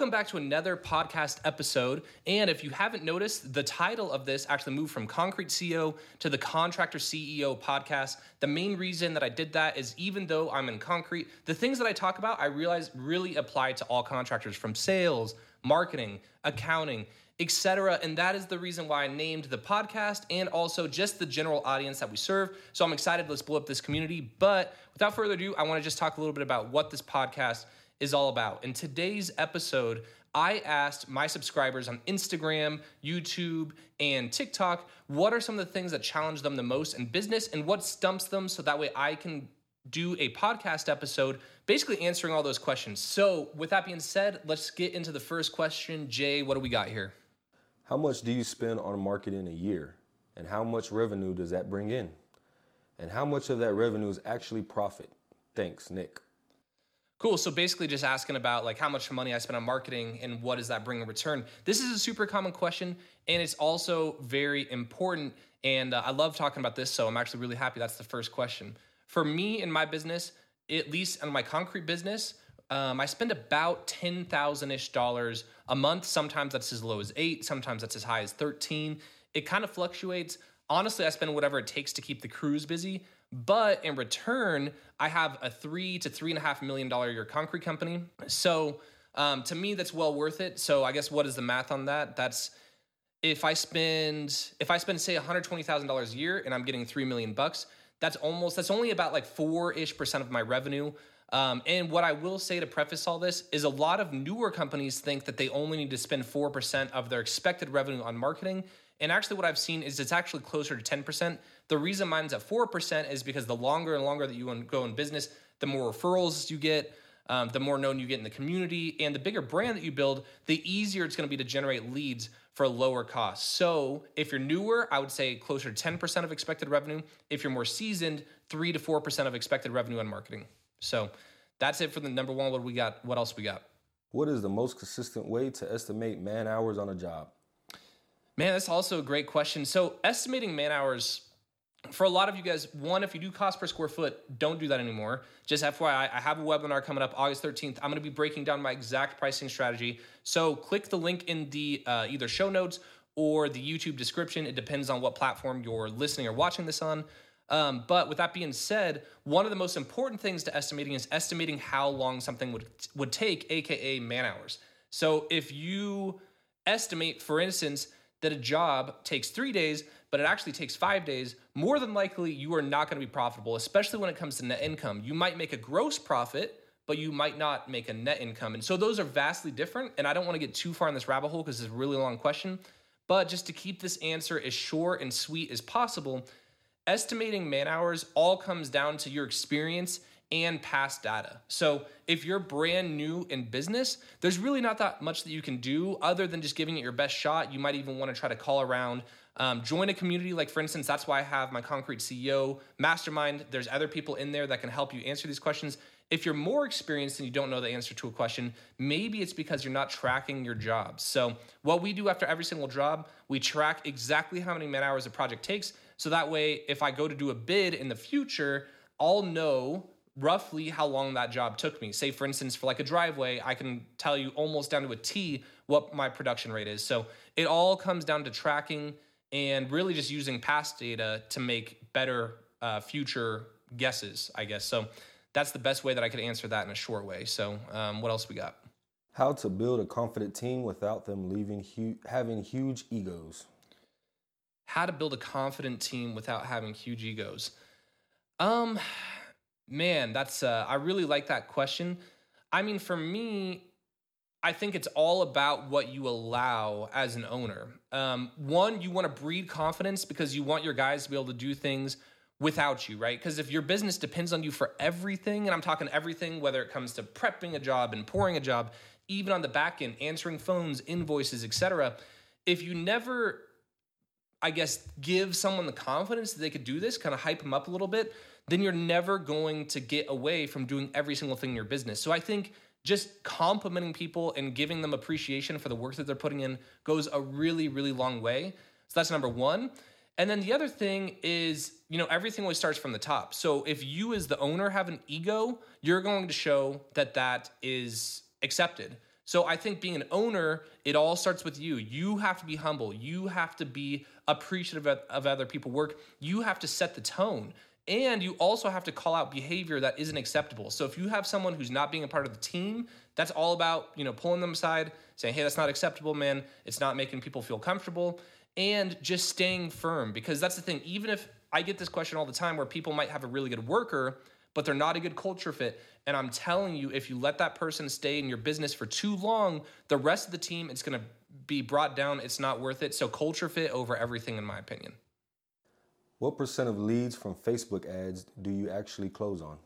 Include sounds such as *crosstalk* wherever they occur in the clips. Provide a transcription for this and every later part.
Welcome back to another podcast episode. And if you haven't noticed, the title of this actually moved from Concrete CEO to the Contractor CEO podcast. The main reason that I did that is even though I'm in concrete, the things that I talk about, I realize really apply to all contractors from sales, marketing, accounting, etc. And that is the reason why I named the podcast and also just the general audience that we serve. So I'm excited. Let's blow up this community. But without further ado, I want to just talk a little bit about what this podcast is all about. In today's episode, I asked my subscribers on Instagram, YouTube, and TikTok what are some of the things that challenge them the most in business and what stumps them so that way I can do a podcast episode basically answering all those questions. So, with that being said, let's get into the first question. Jay, what do we got here? How much do you spend on marketing a year? And how much revenue does that bring in? And how much of that revenue is actually profit? Thanks, Nick. Cool. So basically, just asking about like how much money I spend on marketing and what does that bring in return. This is a super common question, and it's also very important. And uh, I love talking about this, so I'm actually really happy that's the first question. For me in my business, at least in my concrete business, um, I spend about ten thousand ish dollars a month. Sometimes that's as low as eight. Sometimes that's as high as thirteen. It kind of fluctuates. Honestly, I spend whatever it takes to keep the crews busy. But in return, I have a three to three and a half million dollar year concrete company. So um, to me, that's well worth it. So I guess what is the math on that? That's if I spend if I spend say one hundred twenty thousand dollars a year and I'm getting three million bucks. That's almost that's only about like four ish percent of my revenue. Um, and what I will say to preface all this is a lot of newer companies think that they only need to spend 4% of their expected revenue on marketing. And actually, what I've seen is it's actually closer to 10%. The reason mine's at 4% is because the longer and longer that you go in business, the more referrals you get, um, the more known you get in the community, and the bigger brand that you build, the easier it's going to be to generate leads for lower costs. So if you're newer, I would say closer to 10% of expected revenue. If you're more seasoned, 3 to 4% of expected revenue on marketing. So that's it for the number one. What we got? What else we got? What is the most consistent way to estimate man hours on a job? Man, that's also a great question. So estimating man hours for a lot of you guys, one, if you do cost per square foot, don't do that anymore. Just FYI, I have a webinar coming up August 13th. I'm going to be breaking down my exact pricing strategy. So click the link in the uh, either show notes or the YouTube description. It depends on what platform you're listening or watching this on. Um, but with that being said, one of the most important things to estimating is estimating how long something would would take, aka man hours. So if you estimate, for instance, that a job takes three days, but it actually takes five days, more than likely you are not going to be profitable, especially when it comes to net income. You might make a gross profit, but you might not make a net income. And so those are vastly different. And I don't want to get too far in this rabbit hole because it's a really long question. But just to keep this answer as short and sweet as possible, estimating man hours all comes down to your experience and past data. So if you're brand new in business, there's really not that much that you can do other than just giving it your best shot. You might even want to try to call around, um, join a community. Like for instance, that's why I have my Concrete CEO mastermind. There's other people in there that can help you answer these questions. If you're more experienced and you don't know the answer to a question, maybe it's because you're not tracking your jobs. So what we do after every single job, we track exactly how many man hours a project takes. So that way, if I go to do a bid in the future, I'll know roughly how long that job took me. Say, for instance, for like a driveway, I can tell you almost down to a T what my production rate is. So it all comes down to tracking and really just using past data to make better uh, future guesses, I guess. So that's the best way that I could answer that in a short way. So, um, what else we got? How to build a confident team without them leaving hu- having huge egos. How to build a confident team without having huge egos. Um, Man, that's uh, I really like that question. I mean, for me, I think it's all about what you allow as an owner. Um, one, you want to breed confidence because you want your guys to be able to do things without you, right? Because if your business depends on you for everything, and I'm talking everything, whether it comes to prepping a job and pouring a job, even on the back end, answering phones, invoices, etc. If you never I guess, give someone the confidence that they could do this, kind of hype them up a little bit, then you're never going to get away from doing every single thing in your business. So I think just complimenting people and giving them appreciation for the work that they're putting in goes a really, really long way. So that's number one. And then the other thing is, you know, everything always starts from the top. So if you as the owner have an ego, you're going to show that that is accepted. So I think being an owner, it all starts with you. You have to be humble. You have to be appreciative of, other people work. You have to set the tone. And you also have to call out behavior that isn't acceptable. So if you have someone who's not being a part of the team, that's all about, you know, pulling them aside, saying, "Hey, that's not acceptable, man. It's not making people feel comfortable." And just staying firm because that's the thing. Even if I get this question all the time where people might have a really good worker, but they're not a good culture fit. And I'm telling you, if you let that person stay in your business for too long, the rest of the team, it's going to be brought down. It's not worth it. So, culture fit over everything, in my opinion. What percent of leads from Facebook ads do you actually close on?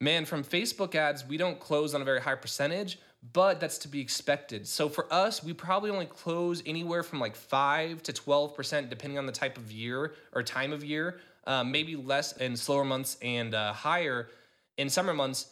Man, from Facebook ads, we don't close on a very high percentage, but that's to be expected. So for us, we probably only close anywhere from like 5 to 12%, depending on the type of year or time of year, um, maybe less in slower months and uh, higher in summer months.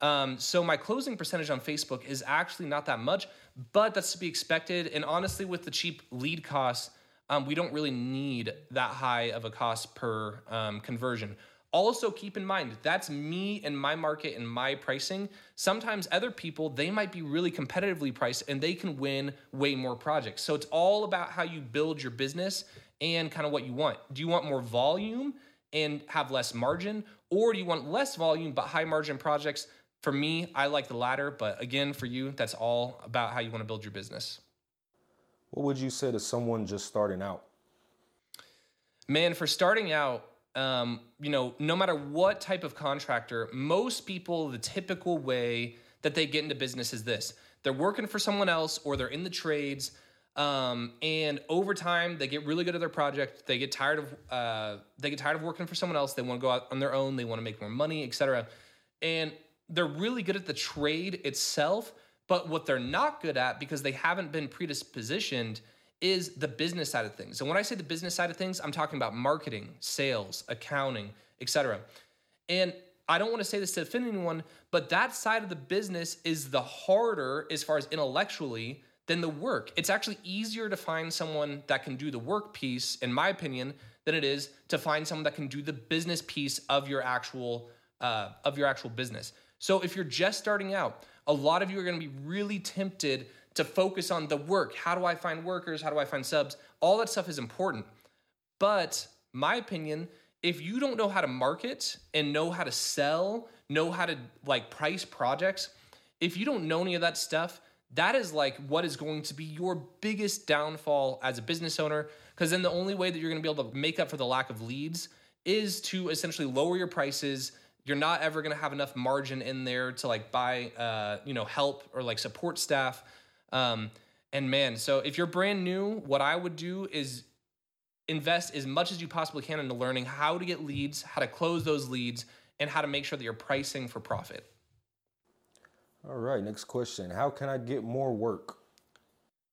Um, so my closing percentage on Facebook is actually not that much, but that's to be expected. And honestly, with the cheap lead costs, um, we don't really need that high of a cost per um, conversion. Also, keep in mind that's me and my market and my pricing. Sometimes other people, they might be really competitively priced and they can win way more projects. So it's all about how you build your business and kind of what you want. Do you want more volume and have less margin? Or do you want less volume but high margin projects? For me, I like the latter, but again, for you, that's all about how you want to build your business. What would you say to someone just starting out? Man, for starting out, um, you know, no matter what type of contractor, most people, the typical way that they get into business is this they're working for someone else or they're in the trades. Um, and over time, they get really good at their project. They get tired of uh, they get tired of working for someone else. They want to go out on their own. They want to make more money, etc. And they're really good at the trade itself. But what they're not good at because they haven't been predispositioned is the business side of things. And when I say the business side of things, I'm talking about marketing, sales, accounting, etc. And I don't want to say this to offend anyone, but that side of the business is the harder as far as intellectually than the work. It's actually easier to find someone that can do the work piece, in my opinion, than it is to find someone that can do the business piece of your actual uh, of your actual business. So if you're just starting out, a lot of you are going to be really tempted to focus on the work. How do I find workers? How do I find subs? All that stuff is important. But my opinion, if you don't know how to market and know how to sell, know how to like price projects, if you don't know any of that stuff, that is like what is going to be your biggest downfall as a business owner. Because then the only way that you're going to be able to make up for the lack of leads is to essentially lower your prices. You're not ever going to have enough margin in there to like buy, uh, you know, help or like support staff. Um, and man, so if you're brand new, what I would do is invest as much as you possibly can into learning how to get leads, how to close those leads, and how to make sure that you're pricing for profit. All right, next question. How can I get more work?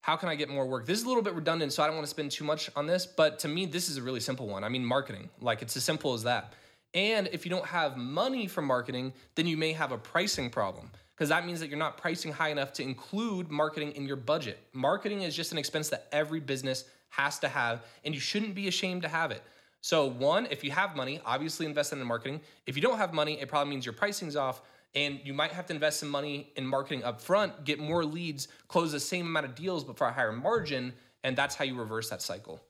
How can I get more work? This is a little bit redundant, so I don't want to spend too much on this, but to me, this is a really simple one. I mean, marketing. Like, it's as simple as that. And if you don't have money for marketing, then you may have a pricing problem because that means that you're not pricing high enough to include marketing in your budget. Marketing is just an expense that every business has to have, and you shouldn't be ashamed to have it. So, one, if you have money, obviously invest in marketing. If you don't have money, it probably means your pricing's off, and you might have to invest some money in marketing up front, get more leads, close the same amount of deals, but for a higher margin, and that's how you reverse that cycle.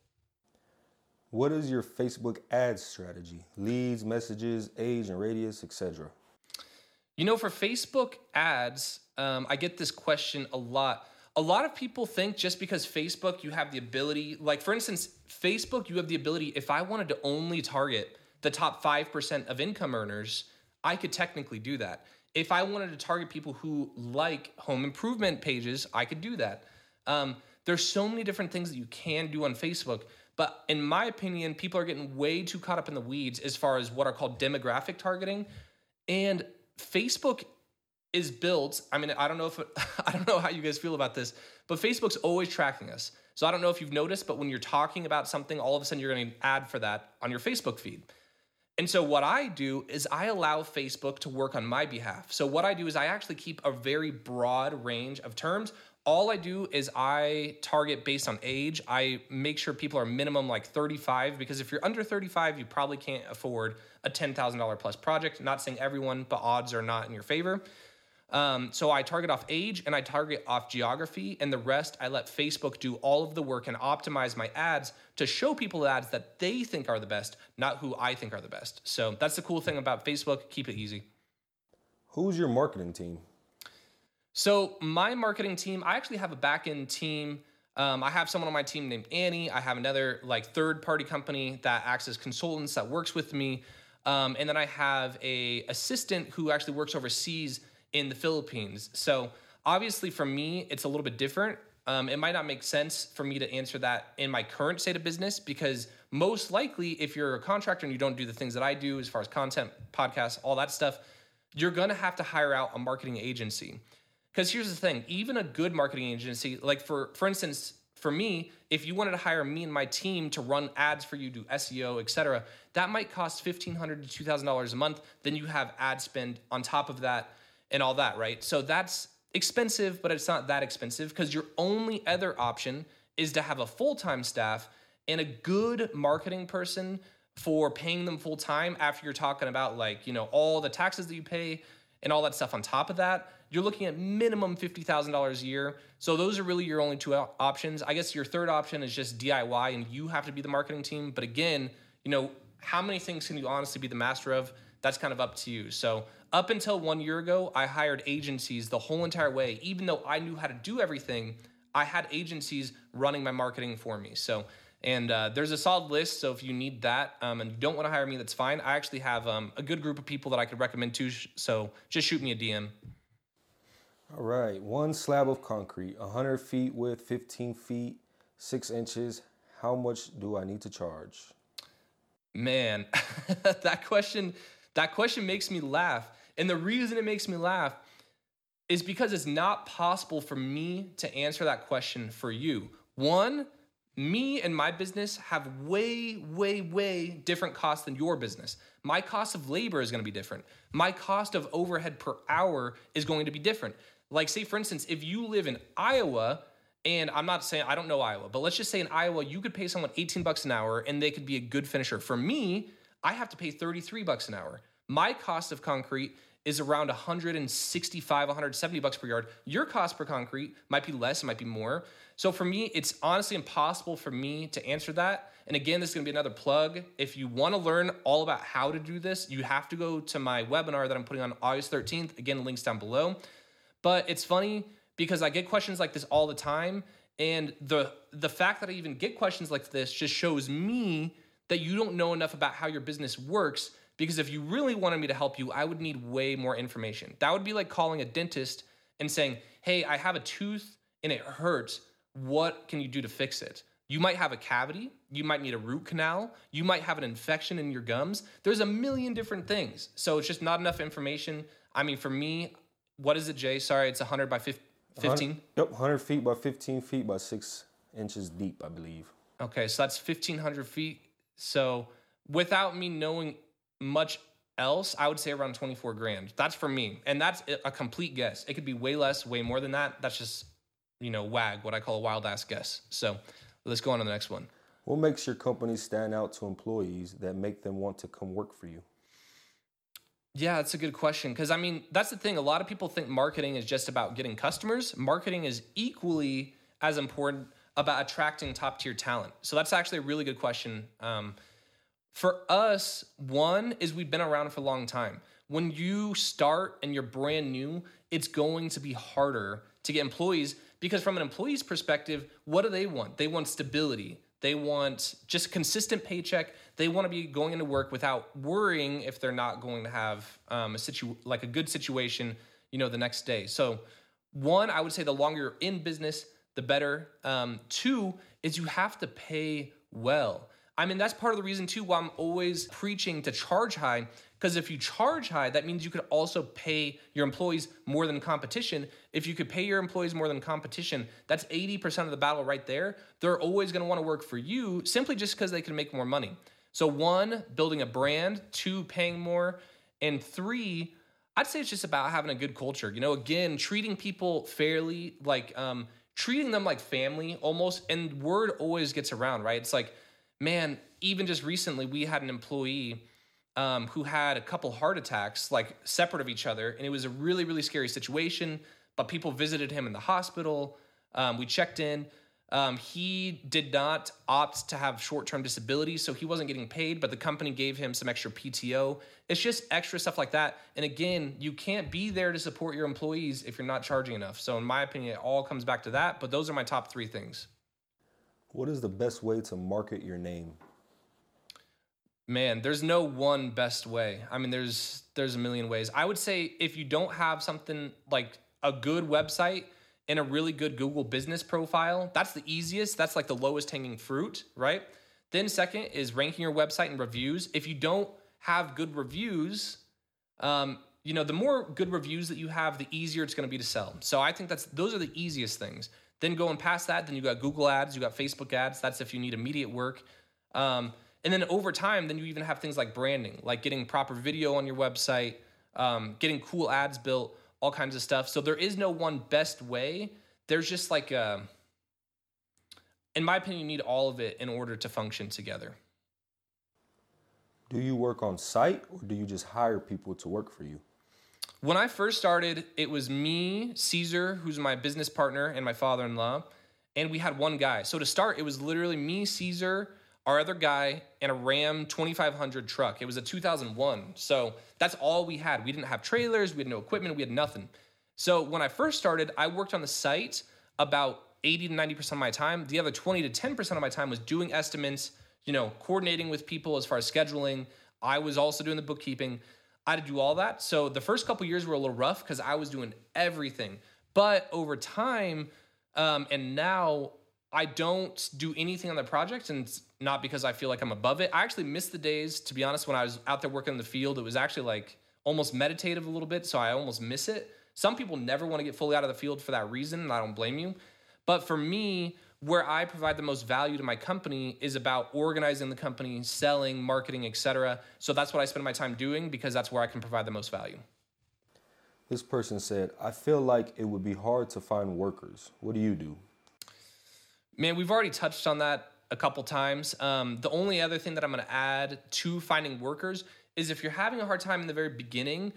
What is your Facebook ads strategy? Leads, messages, age and radius, etc. You know, for Facebook ads, um, I get this question a lot. A lot of people think just because Facebook, you have the ability, like for instance, Facebook, you have the ability, if I wanted to only target the top 5% of income earners, I could technically do that. If I wanted to target people who like home improvement pages, I could do that. Um, there's so many different things that you can do on Facebook. But in my opinion, people are getting way too caught up in the weeds as far as what are called demographic targeting. And Facebook is built. I mean, I don't know if *laughs* I don't know how you guys feel about this, but Facebook's always tracking us. So I don't know if you've noticed, but when you're talking about something, all of a sudden you're going to ad for that on your Facebook feed. And so what I do is I allow Facebook to work on my behalf. So what I do is I actually keep a very broad range of terms. All I do is I target based on age. I make sure people are minimum like 35 because if you're under 35, you probably can't afford a $10,000 plus project. Not saying everyone, but odds are not in your favor. Um, so I target off age and I target off geography, and the rest I let Facebook do all of the work and optimize my ads to show people ads that they think are the best, not who I think are the best. So that's the cool thing about Facebook. Keep it easy. Who's your marketing team? So my marketing team, I actually have a back end team. Um, I have someone on my team named Annie. I have another like third party company that acts as consultants that works with me. Um, and then I have a assistant who actually works overseas in the Philippines. So obviously for me, it's a little bit different. Um, it might not make sense for me to answer that in my current state of business because most likely, if you're a contractor and you don't do the things that I do as far as content, podcasts, all that stuff, you're gonna have to hire out a marketing agency. Because here's the thing, even a good marketing agency, like for for instance, for me, if you wanted to hire me and my team to run ads for you, do SEO, etc., that might cost fifteen hundred to two thousand dollars a month. Then you have ad spend on top of that and all that, right? So that's expensive, but it's not that expensive because your only other option is to have a full time staff and a good marketing person for paying them full time after you're talking about like, you know, all the taxes that you pay and all that stuff on top of that you're looking at minimum $50,000 a year. So those are really your only two options. I guess your third option is just DIY and you have to be the marketing team. But again, you know, how many things can you honestly be the master of? That's kind of up to you. So up until one year ago, I hired agencies the whole entire way. Even though I knew how to do everything, I had agencies running my marketing for me. So, and uh, there's a solid list. So if you need that um, and you don't want to hire me, that's fine. I actually have um, a good group of people that I could recommend to. So just shoot me a DM. All right, one slab of concrete, 100 feet width, 15 feet, six inches. How much do I need to charge? Man, *laughs* that question, that question makes me laugh. And the reason it makes me laugh is because it's not possible for me to answer that question for you. One, me and my business have way, way, way different costs than your business. My cost of labor is going to be different. My cost of overhead per hour is going to be different. Like, say, for instance, if you live in Iowa, and I'm not saying I don't know Iowa, but let's just say in Iowa, you could pay someone 18 bucks an hour and they could be a good finisher. For me, I have to pay 33 bucks an hour. My cost of concrete is around 165, 170 bucks per yard. Your cost per concrete might be less, it might be more. So for me, it's honestly impossible for me to answer that. And again, this is gonna be another plug. If you wanna learn all about how to do this, you have to go to my webinar that I'm putting on August 13th. Again, links down below. But it's funny because I get questions like this all the time. And the the fact that I even get questions like this just shows me that you don't know enough about how your business works. Because if you really wanted me to help you, I would need way more information. That would be like calling a dentist and saying, Hey, I have a tooth and it hurts. What can you do to fix it? You might have a cavity. You might need a root canal. You might have an infection in your gums. There's a million different things. So it's just not enough information. I mean, for me, what is it, Jay? Sorry, it's 100 by 15? Yep, 100 feet by 15 feet by six inches deep, I believe. Okay, so that's 1,500 feet. So without me knowing much else, I would say around 24 grand. That's for me. And that's a complete guess. It could be way less, way more than that. That's just, you know, wag, what I call a wild ass guess. So let's go on to the next one. What makes your company stand out to employees that make them want to come work for you? Yeah, that's a good question. Because, I mean, that's the thing. A lot of people think marketing is just about getting customers. Marketing is equally as important about attracting top tier talent. So, that's actually a really good question. Um, for us, one is we've been around for a long time. When you start and you're brand new, it's going to be harder to get employees because, from an employee's perspective, what do they want? They want stability, they want just consistent paycheck. They want to be going into work without worrying if they're not going to have um, a situ like a good situation, you know, the next day. So, one, I would say the longer you're in business, the better. Um, two is you have to pay well. I mean, that's part of the reason too why I'm always preaching to charge high because if you charge high, that means you could also pay your employees more than competition. If you could pay your employees more than competition, that's 80% of the battle right there. They're always want to work for you simply just because they can make more money. So, one, building a brand, two, paying more, and three, I'd say it's just about having a good culture. You know, again, treating people fairly, like um, treating them like family almost. And word always gets around, right? It's like, man, even just recently, we had an employee um, who had a couple heart attacks, like separate of each other, and it was a really really scary situation. But people visited him in the hospital. Um, we checked in. Um, he did not opt to have short term disability, so he wasn't getting paid, but the company gave him some extra PTO. It's just extra stuff like that. And again, you can't be there to support your employees if you're not charging enough. So, in my opinion, it all comes back to that. But those are my top three things. What is the best way to market your name? Man, there's no one best way. I mean, there's there's a million ways. I would say if you don't have something like a good website and a really good Google business profile. That's the easiest. That's like the lowest hanging fruit, right? Then, second is ranking your website and reviews. If you don't have good reviews, um, you know, the more good reviews that you have, the easier it's going to be to sell. So I think that's those are the easiest things. Then going past that, then you got Google ads, you got Facebook ads. That's if you need immediate work. Um, and then over time, then you even have things like branding, like getting proper video on your website, um, getting cool ads built all kinds of stuff. So there is no one best way. There's just like a, um, in my opinion, you need all of it in order to function together. Do you work on site or do you just hire people to work for you? When I first started, it was me, Caesar, who's my business partner, and my father in law. And we had one guy. So to start, it was literally me, Caesar, our other guy, and a Ram 2500 truck. It was a 2001. So that's all we had. We didn't have trailers, we had no equipment, we had nothing. So when I first started, I worked on the site about 80 to 90% of my time. The other 20 to 10% of my time was doing estimates, you know, coordinating with people as far as scheduling. I was also doing the bookkeeping. I had to do all that. So the first couple years were a little rough because I was doing everything. But over time, um, and now I don't do anything on the project, and not because I feel like I'm above it. I actually miss the days, to be honest, when I was out there working in the field. It was actually like almost meditative a little bit, so I almost miss it. Some people never want to get fully out of the field for that reason, and I don't blame you. But for me, where I provide the most value to my company is about organizing the company, selling, marketing, etc. So that's what I spend my time doing because that's where I can provide the most value. This person said, I feel like it would be hard to find workers. What do you do? Man, we've already touched on that a couple times. Um, the only other thing that I'm going to add to finding workers is if you're having a hard time in the very beginning,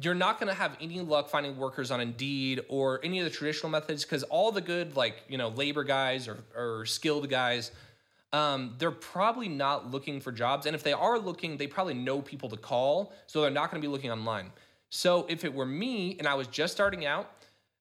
you're not going to have any luck finding workers on Indeed or any of the traditional methods because all the good, like, you know, labor guys or, or skilled guys, um, they're probably not looking for jobs. And if they are looking, they probably know people to call. So they're not going to be looking online. So if it were me and I was just starting out,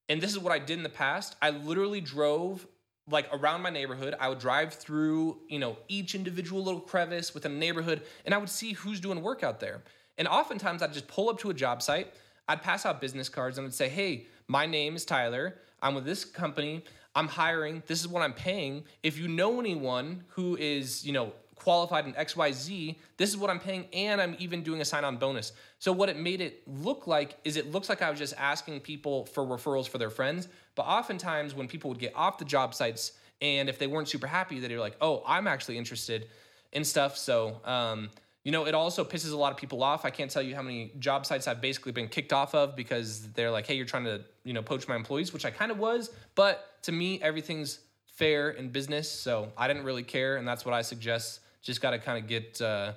and this is what I did in the past, I literally drove like around my neighborhood. I would drive through, you know, each individual little crevice within a neighborhood and I would see who's doing work out there. And oftentimes I'd just pull up to a job site, I'd pass out business cards and I'd say, hey, my name is Tyler. I'm with this company. I'm hiring. This is what I'm paying. If you know anyone who is, you know, qualified in XYZ, this is what I'm paying, and I'm even doing a sign on bonus. So, what it made it look like is it looks like I was just asking people for referrals for their friends. But oftentimes, when people would get off the job sites, and if they weren't super happy, they're like, oh, I'm actually interested in stuff. So, um, you know, it also pisses a lot of people off. I can't tell you how many job sites I've basically been kicked off of because they're like, hey, you're trying to, you know, poach my employees, which I kind of was. But to me, everything's fair in business. So I didn't really care. And that's what I suggest just got to kind of get, uh,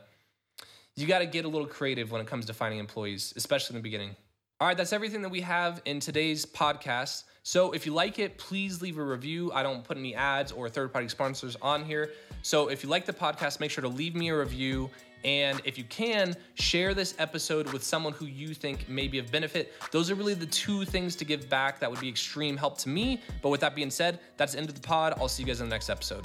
you got to get a little creative when it comes to finding employees, especially in the beginning. All right, that's everything that we have in today's podcast. So if you like it, please leave a review. I don't put any ads or third party sponsors on here. So if you like the podcast, make sure to leave me a review. And if you can, share this episode with someone who you think may be of benefit. Those are really the two things to give back that would be extreme help to me. But with that being said, that's the end of the pod. I'll see you guys in the next episode.